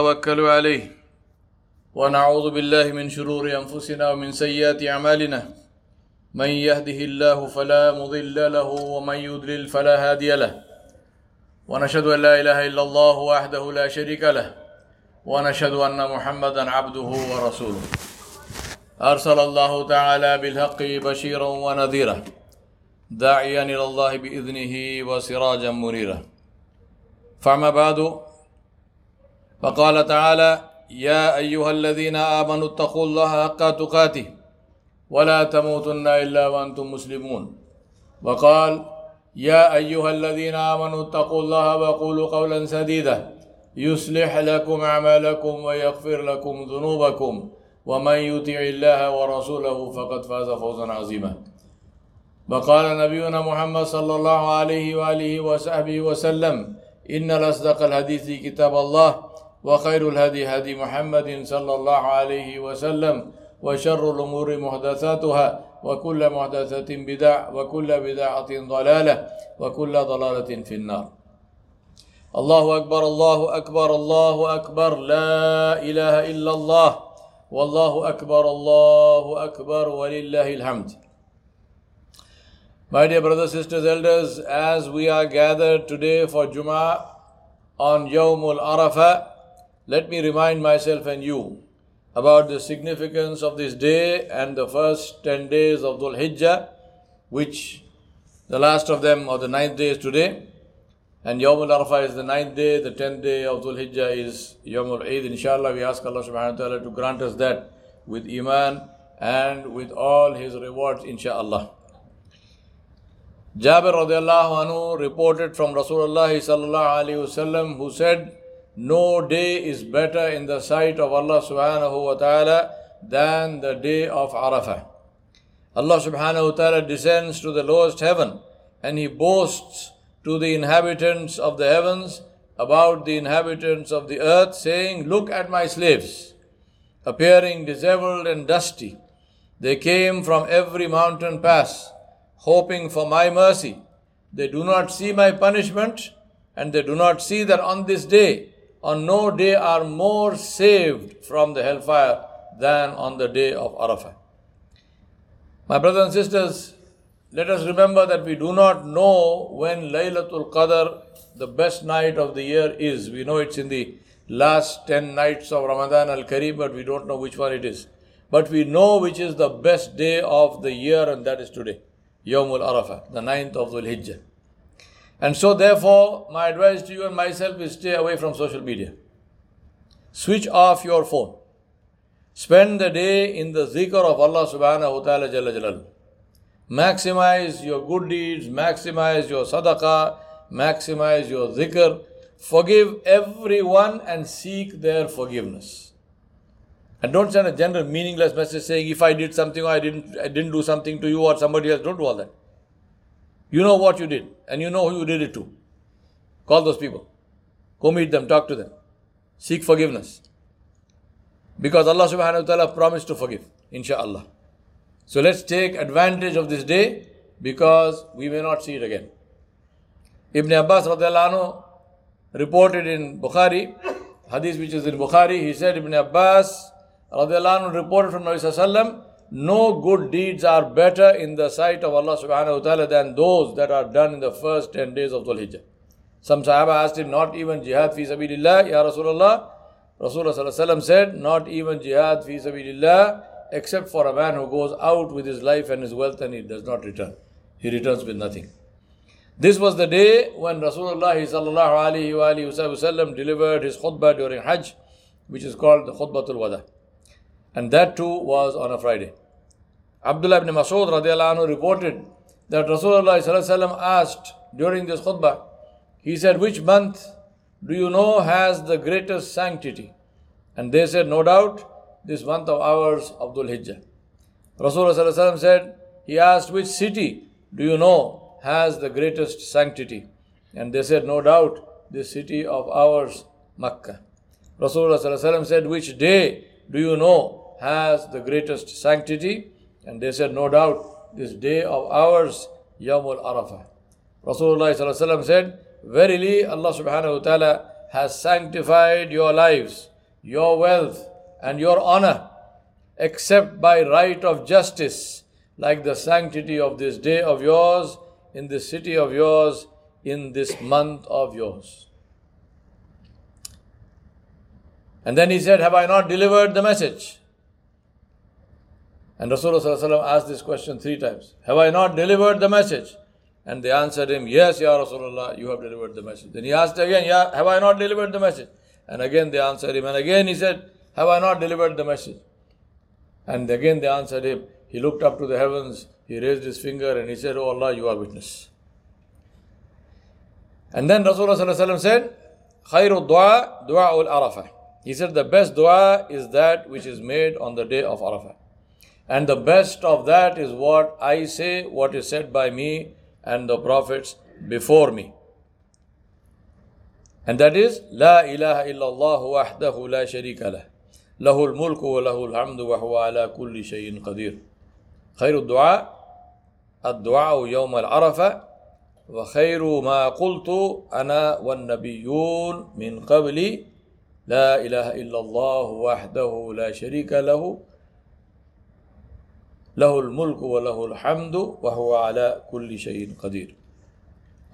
توكل عليه. ونعوذ بالله من شرور أنفسنا ومن سيئات أعمالنا. من يهده الله فلا مضل له ومن يضلل فلا هادي له. ونشهد أن لا إله إلا الله وحده لا شريك له. ونشهد أن محمدا عبده ورسوله. أرسل الله تعالى بالحق بشيرا ونذيرا. داعيا إلى الله بإذنه وسراجا منيرا. فما بعد فقال تعالى يا أيها الذين آمنوا اتقوا الله حق تقاته ولا تموتن إلا وأنتم مسلمون. وقال يا أيها الذين آمنوا اتقوا الله وقولوا قولا سديدا يصلح لكم أعمالكم ويغفر لكم ذنوبكم ومن يطع الله ورسوله فقد فاز فوزا عظيما. وقال نبينا محمد صلى الله عليه وآله وصحبه وسلم إن الأصدق الحديث كتاب الله وخير الهدي هدي محمد صلى الله عليه وسلم وشر الأمور محدثاتها وكل محدثة بدع وكل بدعة ضلالة وكل ضلالة في النار. الله أكبر الله أكبر الله أكبر لا إله إلا الله. والله أكبر الله أكبر ولله الحمد. My dear brothers, sisters, elders, as we are gathered today for Jummah on Yawmul Arafah, let me remind myself and you about the significance of this day and the first 10 days of Dhul Hijjah, which the last of them, or the ninth day, is today. And Yawmul Arafah is the ninth day, the tenth day of Dhul Hijjah is Yawmul Eid. Inshallah, we ask Allah subhanahu wa ta'ala to grant us that with Iman and with all His rewards, inshallah. Jabir radiallahu anhu reported from Rasulullah sallallahu alayhi wasallam who said, no day is better in the sight of Allah subhanahu wa ta'ala than the day of Arafah. Allah subhanahu wa ta'ala descends to the lowest heaven and He boasts to the inhabitants of the heavens about the inhabitants of the earth, saying, Look at my slaves, appearing disheveled and dusty. They came from every mountain pass, hoping for my mercy. They do not see my punishment, and they do not see that on this day, on no day are more saved from the hellfire than on the day of Arafah. My brothers and sisters, let us remember that we do not know when Laylatul Qadr, the best night of the year, is. We know it's in the last 10 nights of Ramadan al Kareem, but we don't know which one it is. But we know which is the best day of the year, and that is today, Yawmul Arafah, the 9th of Dhul Hijjah. And so, therefore, my advice to you and myself is stay away from social media. Switch off your phone. Spend the day in the zikr of Allah subhanahu wa ta'ala jalla jalal. Maximize your good deeds, maximize your sadaqah, maximize your zikr. Forgive everyone and seek their forgiveness. And don't send a general meaningless message saying, if I did something or I didn't, I didn't do something to you or somebody else. Don't do all that. You know what you did, and you know who you did it to. Call those people. Go meet them, talk to them. Seek forgiveness. Because Allah subhanahu wa ta'ala promised to forgive, insha'Allah. So let's take advantage of this day because we may not see it again. Ibn Abbas radiallahu reported in Bukhari, hadith which is in Bukhari, he said, Ibn Abbas radiallahu reported from Nabi sallallahu no good deeds are better in the sight of Allah subhanahu wa ta'ala than those that are done in the first 10 days of Dhul Hijjah. Some Sahaba asked him, not even jihad fi sabilillah, Ya Rasulullah. Rasulullah said, not even jihad fi sabilillah, except for a man who goes out with his life and his wealth and he does not return. He returns with nothing. This was the day when Rasulullah sallallahu alayhi wa delivered his khutbah during Hajj, which is called the Khutbatul Wada. And that too was on a Friday. Abdullah ibn Masud radiallahu reported that Rasulullah asked during this khutbah, he said, Which month do you know has the greatest sanctity? And they said, No doubt, this month of ours, Dhul Hijjah. Rasulullah said, He asked, Which city do you know has the greatest sanctity? And they said, No doubt, this city of ours, Makkah. Rasulullah said, Which day do you know has the greatest sanctity? And they said, No doubt, this day of ours, Yawmul Arafah. Rasulullah said, Verily, Allah subhanahu wa ta'ala has sanctified your lives, your wealth, and your honor, except by right of justice, like the sanctity of this day of yours, in this city of yours, in this month of yours. And then he said, Have I not delivered the message? And Rasulullah asked this question three times Have I not delivered the message? And they answered him, Yes, Ya Rasulullah, you have delivered the message. Then he asked again, Yeah, have I not delivered the message? And again they answered him. And again he said, Have I not delivered the message? And again they answered him. He looked up to the heavens, he raised his finger and he said, Oh Allah, you are witness. And then Rasulullah said, Khairu dua, dua ul arafah. He said, The best dua is that which is made on the day of Arafah. And the best of that is what I say, what is said by me and the prophets before me. And that is لا إله إلا الله وحده لا شريك له له الملك وله الحمد وهو على كل شيء قدير خير الدعاء الدعاء يوم العرفة وخير ما قلت أنا والنبيون من قبلي لا إله إلا الله وحده لا شريك له له الملك وله الحمد وهو على كل شيء قدير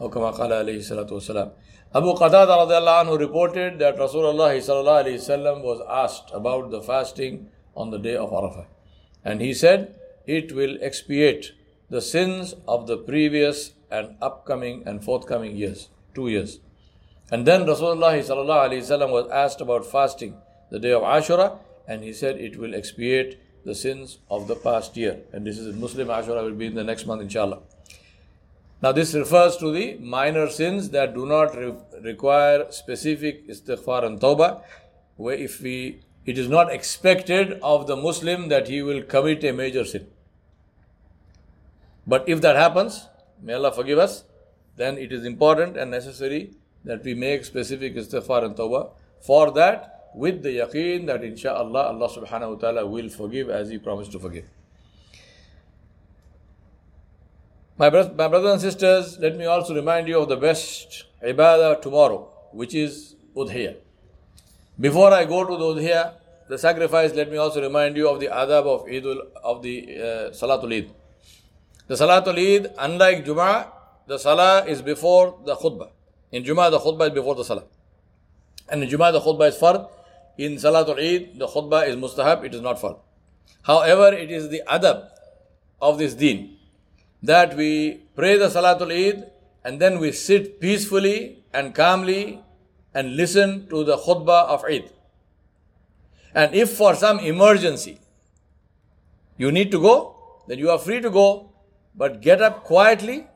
أو كما قال عليه الصلاة والسلام Abu رضي الله عنه reported that Rasulullah sallallahu alayhi wasallam was asked about the fasting on the day of Arafah. And he said, it will expiate the sins of the previous and upcoming and forthcoming years, two years. And then Rasulullah wasallam was asked about fasting the day of Ashura, and he said it will expiate the sins of the past year. And this is Muslim Ashura will be in the next month, inshallah. Now, this refers to the minor sins that do not re- require specific istighfar and tawbah, where if we it is not expected of the Muslim that he will commit a major sin. But if that happens, may Allah forgive us, then it is important and necessary that we make specific istighfar and tawbah. For that, with the yaqeen that insha'Allah Allah subhanahu wa ta'ala will forgive as He promised to forgive. My, my brothers and sisters, let me also remind you of the best ibadah tomorrow, which is Udhiyah. Before I go to the Udhiyah, the sacrifice, let me also remind you of the adab of Eidul, of the uh, Salatul Eid. The Salatul Eid, unlike Jum'ah, the Salah is before the khutbah. In Jum'ah, the khutbah is before the Salah. And in Jum'ah, the khutbah is fard. In Salatul Eid, the khutbah is mustahab, it is not fard. However, it is the adab of this deen that we pray the Salatul Eid and then we sit peacefully and calmly and listen to the khutbah of Eid. And if for some emergency you need to go, then you are free to go, but get up quietly.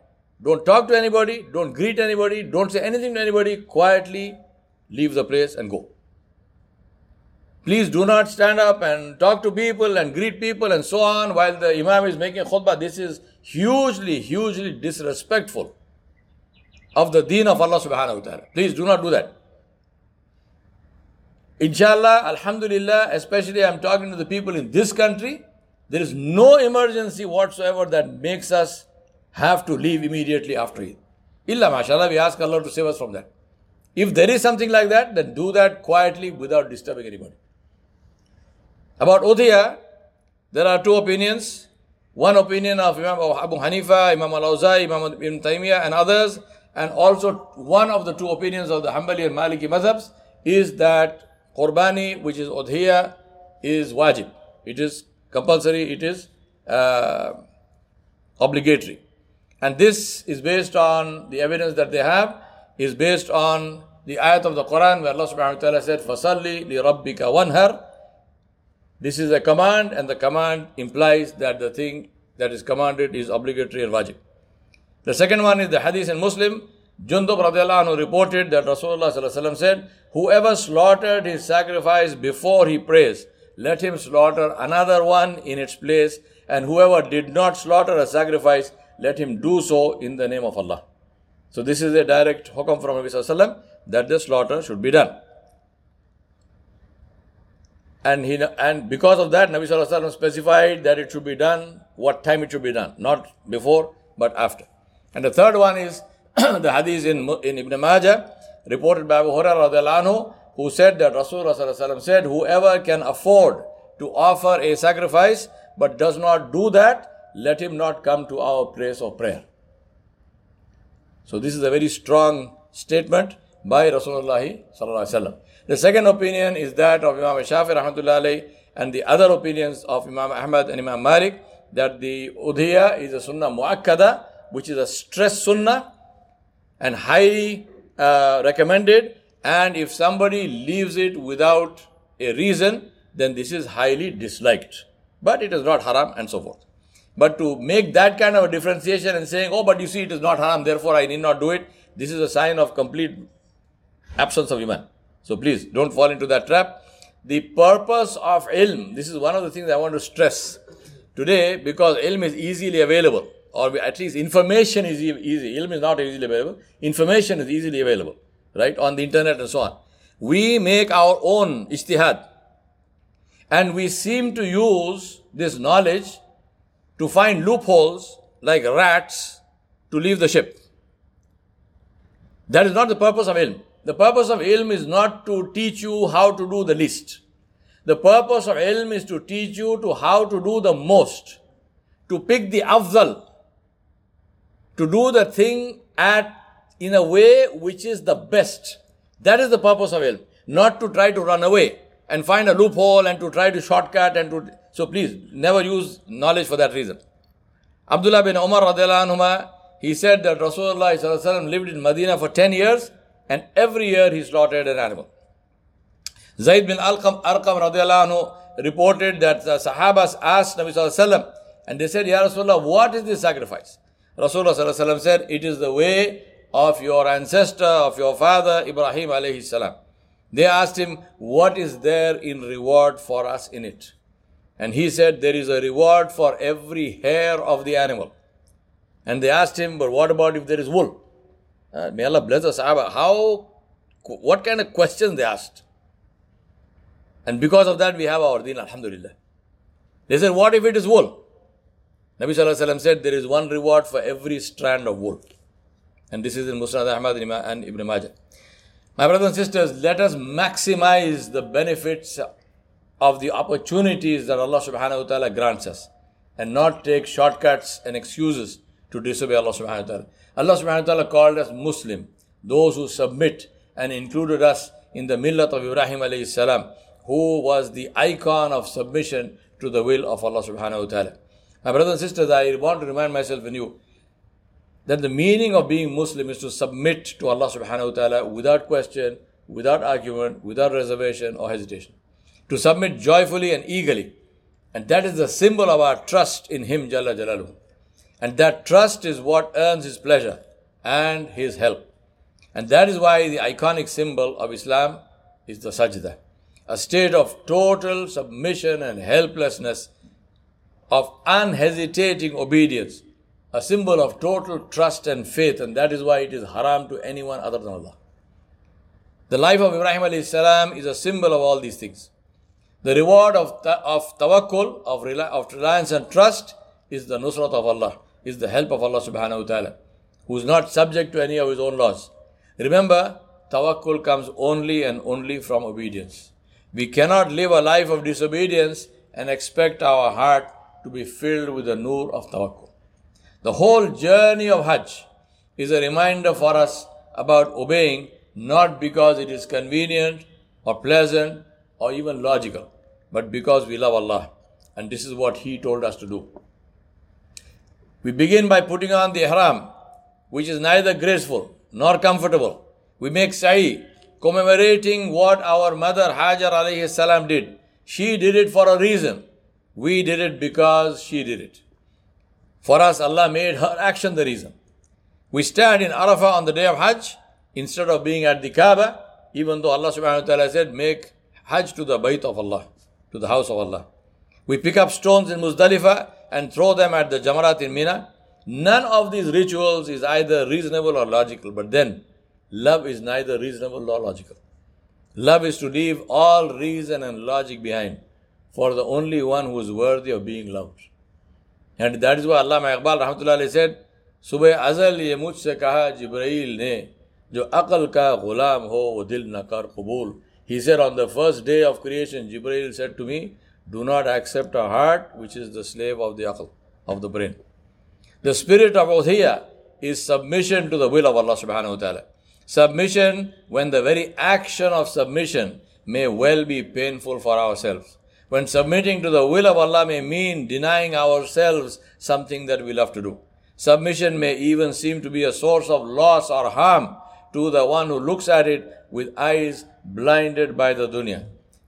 Don't talk to anybody, don't greet anybody, don't say anything to anybody, quietly leave the place and go. Please do not stand up and talk to people and greet people and so on while the Imam is making khutbah. This is hugely, hugely disrespectful of the deen of Allah subhanahu wa ta'ala. Please do not do that. Inshallah, Alhamdulillah, especially I'm talking to the people in this country, there is no emergency whatsoever that makes us have to leave immediately after Eid. Illa, mashallah, we ask Allah to save us from that. If there is something like that, then do that quietly without disturbing anybody. About Udhiyah, there are two opinions. One opinion of Imam Abu Hanifa, Imam Al-Awza'i, Imam Ibn Taymiyyah and others, and also one of the two opinions of the Hanbali and Maliki madhabs is that Qurbani, which is Udhiyah, is wajib. It is compulsory, it is uh, obligatory. And this is based on the evidence that they have, is based on the ayat of the Quran where Allah subhanahu wa ta'ala said, Fasalli li rabbika wanhar. This is a command, and the command implies that the thing that is commanded is obligatory and wajib. The second one is the hadith in Muslim. Jundub radiallahu reported that Rasulullah said, Whoever slaughtered his sacrifice before he prays, let him slaughter another one in its place, and whoever did not slaughter a sacrifice, let him do so in the name of Allah. So this is a direct hukam from Nabi Sallallahu that the slaughter should be done. And, he, and because of that, Nabi Sallallahu Alaihi Wasallam specified that it should be done, what time it should be done, not before, but after. And the third one is the hadith in, in Ibn Majah reported by Abu Hurairah who said that Rasulullah said, Whoever can afford to offer a sacrifice but does not do that, let him not come to our place of prayer. So this is a very strong statement by Rasulullah The second opinion is that of Imam Shafi rahmatullahi and the other opinions of Imam Ahmad and Imam Malik that the udhiya is a sunnah muakkada which is a stress sunnah and highly uh, recommended. And if somebody leaves it without a reason then this is highly disliked. But it is not haram and so forth but to make that kind of a differentiation and saying, oh, but you see, it is not haram, therefore I need not do it, this is a sign of complete absence of iman. So please don't fall into that trap. The purpose of ilm, this is one of the things I want to stress today because ilm is easily available, or at least information is easy. Ilm is not easily available. Information is easily available, right, on the internet and so on. We make our own ijtihad and we seem to use this knowledge to find loopholes like rats to leave the ship. That is not the purpose of ilm. The purpose of ilm is not to teach you how to do the least. The purpose of ilm is to teach you to how to do the most, to pick the afzal, to do the thing at in a way which is the best. That is the purpose of ilm, not to try to run away and find a loophole and to try to shortcut and to so please never use knowledge for that reason. Abdullah bin Umar anhuma, he said that Rasulullah lived in Medina for 10 years and every year he slaughtered an animal. Zayd bin Arqam, Arqam anhu reported that the Sahabas asked Nabi Sallallahu and they said, Ya Rasulullah, what is this sacrifice? Rasulullah said, it is the way of your ancestor, of your father, Ibrahim alayhi salam. They asked him, what is there in reward for us in it? And he said, There is a reward for every hair of the animal. And they asked him, But what about if there is wool? Uh, may Allah bless Sahaba. How, what kind of questions they asked? And because of that, we have our deen, Alhamdulillah. They said, What if it is wool? Nabi Sallallahu said, There is one reward for every strand of wool. And this is in Musnad Ahmad and Ibn Majah. My brothers and sisters, let us maximize the benefits of the opportunities that Allah subhanahu wa ta'ala grants us and not take shortcuts and excuses to disobey Allah subhanahu wa ta'ala. Allah subhanahu wa ta'ala called us Muslim, those who submit and included us in the millat of Ibrahim alayhi salam, who was the icon of submission to the will of Allah subhanahu wa ta'ala. My brothers and sisters, I want to remind myself and you that the meaning of being Muslim is to submit to Allah subhanahu wa ta'ala without question, without argument, without reservation or hesitation to submit joyfully and eagerly. And that is the symbol of our trust in Him, Jalla Jalaluhu. And that trust is what earns His pleasure and His help. And that is why the iconic symbol of Islam is the sajda, a state of total submission and helplessness, of unhesitating obedience, a symbol of total trust and faith, and that is why it is haram to anyone other than Allah. The life of Ibrahim alayhi salam is a symbol of all these things. The reward of, of tawakkul, of, of reliance and trust is the nusrat of Allah, is the help of Allah subhanahu wa ta'ala, who is not subject to any of his own laws. Remember, tawakkul comes only and only from obedience. We cannot live a life of disobedience and expect our heart to be filled with the nur of tawakkul. The whole journey of Hajj is a reminder for us about obeying not because it is convenient or pleasant or even logical, but because we love Allah. And this is what He told us to do. We begin by putting on the ihram, which is neither graceful nor comfortable. We make sa'i, commemorating what our mother Hajar alayhi salam did. She did it for a reason. We did it because she did it. For us, Allah made her action the reason. We stand in Arafah on the day of Hajj instead of being at the Kaaba, even though Allah subhanahu wa ta'ala said, make Hajj to the Bayt of Allah, to the house of Allah. We pick up stones in Muzdalifah and throw them at the Jamarat in Mina. None of these rituals is either reasonable or logical. But then, love is neither reasonable nor logical. Love is to leave all reason and logic behind for the only one who is worthy of being loved. And that is why Allama Iqbal rahmatullah said, सुबह अज़ल ये se kaha Jibreel ne jo अकल ka ग़ुलाम ho wo dil न कर he said on the first day of creation, Jibreel said to me, Do not accept a heart which is the slave of the aql, of the brain. The spirit of Udhiyah is submission to the will of Allah subhanahu wa ta'ala. Submission when the very action of submission may well be painful for ourselves. When submitting to the will of Allah may mean denying ourselves something that we love to do. Submission may even seem to be a source of loss or harm to the one who looks at it with eyes blinded by the dunya.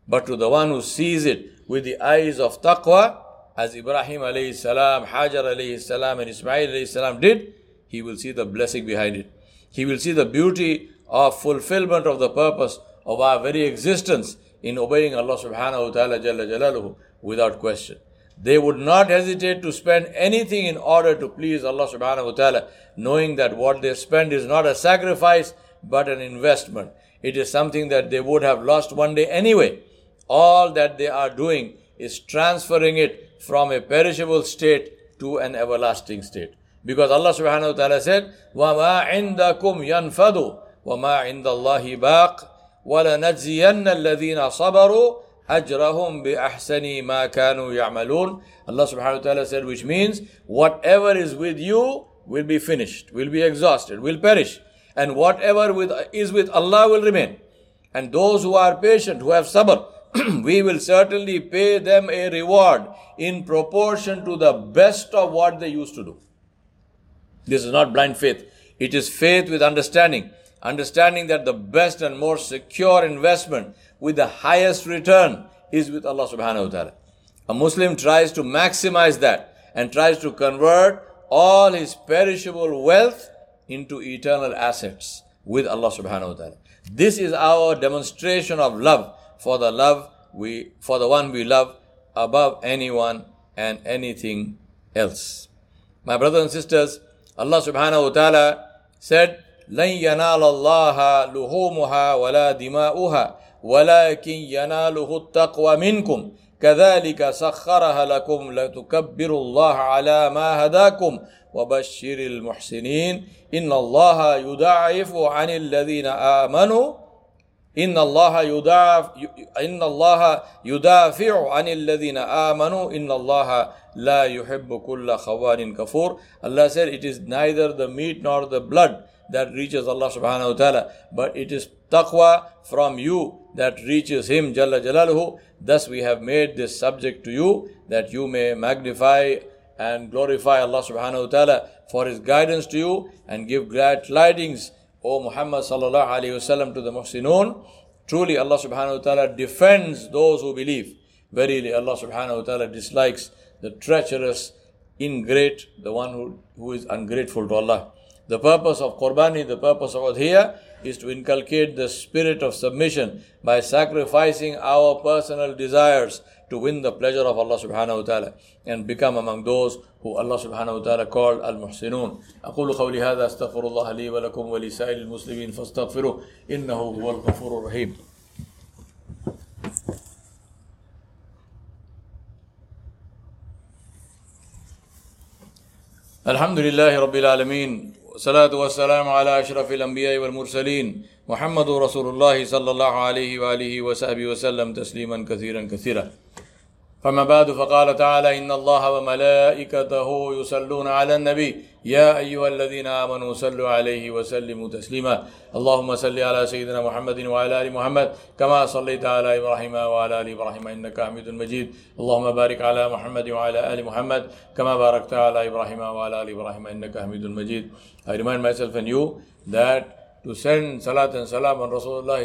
But to the one who sees it with the eyes of taqwa, as Ibrahim alayhi salam, Hajar alayhi salam, and Ismail alayhi salam did, he will see the blessing behind it. He will see the beauty of fulfillment of the purpose of our very existence in obeying Allah subhanahu wa ta'ala jalla jalaluhu without question. They would not hesitate to spend anything in order to please Allah subhanahu wa ta'ala, knowing that what they spend is not a sacrifice but an investment. It is something that they would have lost one day anyway. All that they are doing is transferring it from a perishable state to an everlasting state. Because Allah subhanahu wa ta'ala said, وَمَا عِنْدَكُمْ يَنْفَدُ وَمَا عِنْدَ اللَّهِ بَاقٍ وَلَنَجْزِيَنَّ الَّذِينَ صَبَرُوا ajrahum بأحسن ما كانوا يعملون. Allah subhanahu wa ta'ala said, which means whatever is with you will be finished, will be exhausted, will perish. And whatever with, is with Allah will remain. And those who are patient, who have sabr, we will certainly pay them a reward in proportion to the best of what they used to do. This is not blind faith. It is faith with understanding. Understanding that the best and most secure investment with the highest return is with Allah subhanahu wa ta'ala. A Muslim tries to maximize that and tries to convert all his perishable wealth into eternal assets with Allah subhanahu wa ta'ala. This is our demonstration of love for the love we for the one we love above anyone and anything else. My brothers and sisters, Allah subhanahu wa ta'ala said, لن ينال الله لحومها ولا دماؤها ولكن يناله التقوى منكم. كذلك سخرها لكم لتكبروا الله على ما هداكم. وبشر المحسنين. إن الله يضاعف عن الذين آمنوا. إن الله يدافع إن الله يدافع عن الذين آمنوا. إن الله لا يحب كل خوان كفور. Allah said it is neither the meat nor the blood. That reaches Allah subhanahu wa ta'ala but it is taqwa from you that reaches him jalla jalaluhu thus we have made this subject to you that you may magnify and glorify Allah subhanahu wa ta'ala for His guidance to you and give glad tidings, O Muhammad sallallahu alayhi wasallam to the muhsinun. Truly Allah subhanahu wa ta'ala defends those who believe. Verily Allah subhanahu wa ta'ala dislikes the treacherous, ingrate, the one who, who is ungrateful to Allah. The purpose of Qurbani, the purpose of Adhiya is to inculcate the spirit of submission by sacrificing our personal desires to win the pleasure of Allah subhanahu wa ta'ala and become among those who Allah subhanahu wa ta'ala called al-muhsinun. أقول قولي هذا أستغفر الله لي ولكم ولسائر المسلمين فاستغفروه إنه هو الغفور الرحيم. الحمد لله رب العالمين والصلاة والسلام على أشرف الأنبياء والمرسلين محمد رسول الله صلى الله عليه وآله وصحبه وسلم تسليما كثيرا كثيرا. فما بعد فقال تعالى إن الله وملائكته يصلون على النبي. يا أيها الذين آمنوا صلوا عليه وسلموا تسليما. اللهم صل على سيدنا محمد وعلى آل محمد كما صليت على إبراهيم وعلى آل إبراهيم إنك حميد مجيد. اللهم بارك على محمد وعلى آل محمد كما باركت على إبراهيم وعلى آل إبراهيم إنك حميد مجيد. I remind myself and you that to send salat and salam on Rasulullah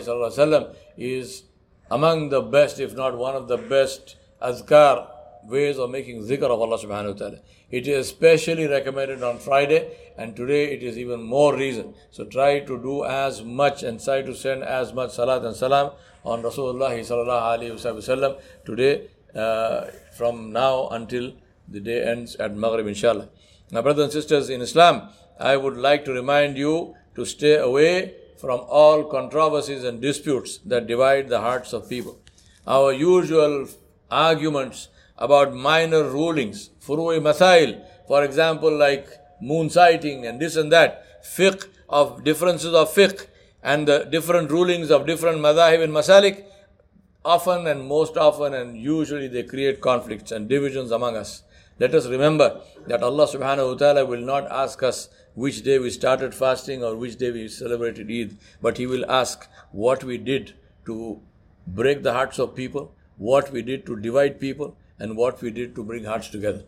is among the best if not one of the best azkar, ways of making zikr of Allah subhanahu wa ta'ala. It is especially recommended on Friday and today it is even more reason. So try to do as much and try to send as much salat and salam on Rasulullah sallallahu alayhi wasallam today uh, from now until the day ends at Maghrib inshallah. Now, brothers and sisters in Islam, I would like to remind you to stay away from all controversies and disputes that divide the hearts of people. Our usual arguments about minor rulings, furu'i masail, for example, like moon sighting and this and that, fiqh of differences of fiqh and the different rulings of different madhahib and masalik, often and most often and usually they create conflicts and divisions among us. Let us remember that Allah subhanahu wa ta'ala will not ask us which day we started fasting or which day we celebrated Eid, but He will ask what we did to break the hearts of people, what we did to divide people, and what we did to bring hearts together.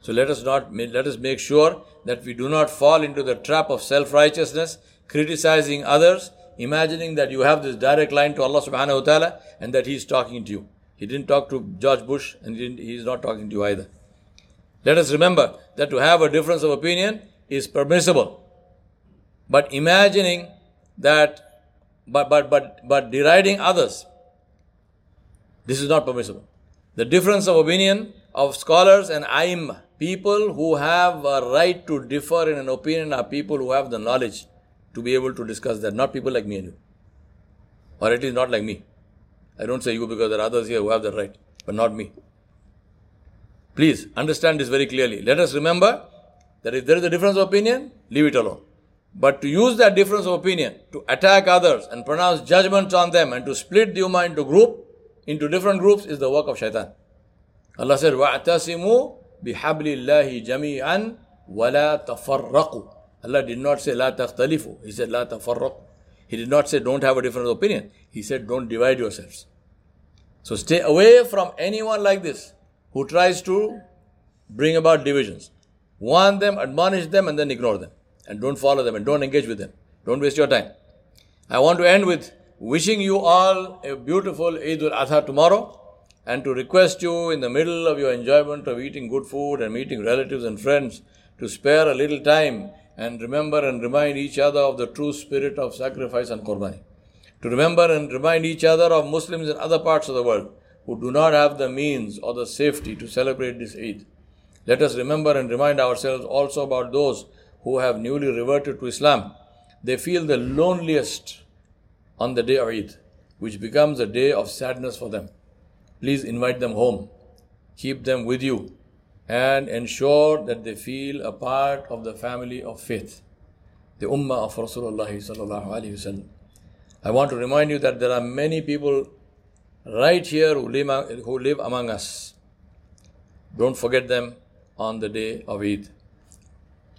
So let us not let us make sure that we do not fall into the trap of self-righteousness, criticizing others, imagining that you have this direct line to Allah subhanahu wa ta'ala and that He is talking to you. He didn't talk to George Bush and he is not talking to you either. Let us remember that to have a difference of opinion is permissible. But imagining that, but, but, but, but deriding others, this is not permissible. The difference of opinion of scholars and aim, people who have a right to differ in an opinion are people who have the knowledge to be able to discuss that, not people like me and you. Or at least not like me. I don't say you because there are others here who have the right, but not me. Please understand this very clearly. Let us remember that if there is a difference of opinion, leave it alone. But to use that difference of opinion to attack others and pronounce judgments on them and to split the ummah into group, into different groups is the work of shaitan. Allah said, وَاعْتَصِمُوا بِحَبْلِ اللَّهِ جَمِيعًا وَلَا تَفَرَّقُوا Allah did not say la takhtalifu. He said la tafarraq. He did not say don't have a different opinion. He said don't divide yourselves. So stay away from anyone like this who tries to bring about divisions. Warn them, admonish them, and then ignore them. And don't follow them and don't engage with them. Don't waste your time. I want to end with wishing you all a beautiful Eid al Adha tomorrow and to request you in the middle of your enjoyment of eating good food and meeting relatives and friends to spare a little time and remember and remind each other of the true spirit of sacrifice and qurbani. To remember and remind each other of Muslims in other parts of the world who do not have the means or the safety to celebrate this Eid. Let us remember and remind ourselves also about those who have newly reverted to Islam. They feel the loneliest on the day of Eid, which becomes a day of sadness for them. Please invite them home. Keep them with you and ensure that they feel a part of the family of faith, the Ummah of Rasulullah. I want to remind you that there are many people right here who live, who live among us. Don't forget them on the day of Eid.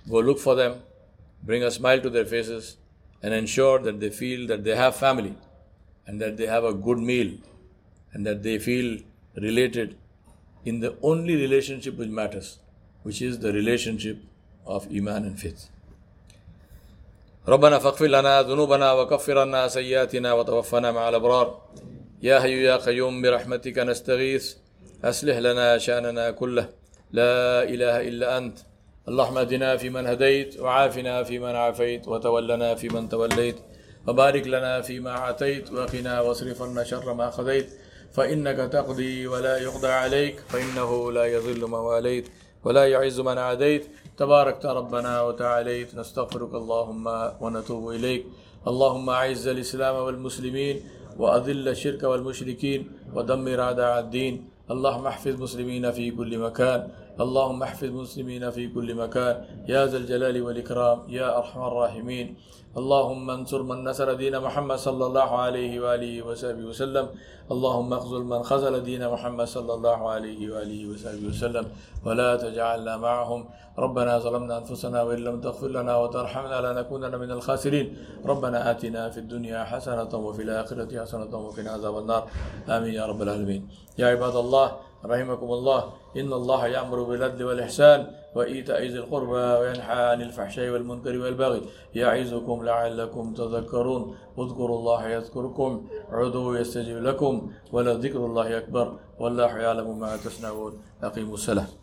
Go look for them, bring a smile to their faces, and ensure that they feel that they have family and that they have a good meal and that they feel related in the only relationship which matters, which is the relationship of Iman and faith. ربنا فاغفر لنا ذنوبنا وكفر عنا سيئاتنا وتوفنا مع الأبرار يا حي يا قيوم برحمتك نستغيث أصلح لنا شأننا كله لا إله إلا أنت اللهم اهدنا فيمن هديت وعافنا فيمن عافيت وتولنا فيمن توليت وبارك لنا فيما أعطيت وقنا واصرف عنا شر ما قضيت فإنك تقضي ولا يقضى عليك فإنه لا يضل من واليت ولا يعز من عاديت تباركت ربنا وتعاليت نستغفرك اللهم ونتوب إليك اللهم أعز الإسلام والمسلمين وأذل الشرك والمشركين ودمر أعداء الدين اللهم احفظ مسلمين في كل مكان اللهم احفظ مسلمين في كل مكان. يا ذا الجلال والإكرام. يا أرحم الراحمين. اللهم انصر من نصر دين محمد صلى الله عليه وآله وصحبه وسلم. اللهم اخذل من خذل دين محمد صلى الله عليه وآله وصحبه وسلم. ولا تجعلنا معهم. ربنا ظلمنا أنفسنا وإن لم تغفر لنا وترحمنا لنكونن من الخاسرين. ربنا آتنا في الدنيا حسنة وفي الآخرة حسنة وقنا عذاب النار. آمين يا رب العالمين. يا عباد الله رحمكم الله إن الله يأمر بالعدل والإحسان وإيتاء ذي القربى وينهى عن الفحشاء والمنكر والبغي يعظكم لعلكم تذكرون. اذكروا الله يذكركم عدوا يستجب لكم ولذكر الله أكبر والله يعلم ما تصنعون. أقيموا الصلاة.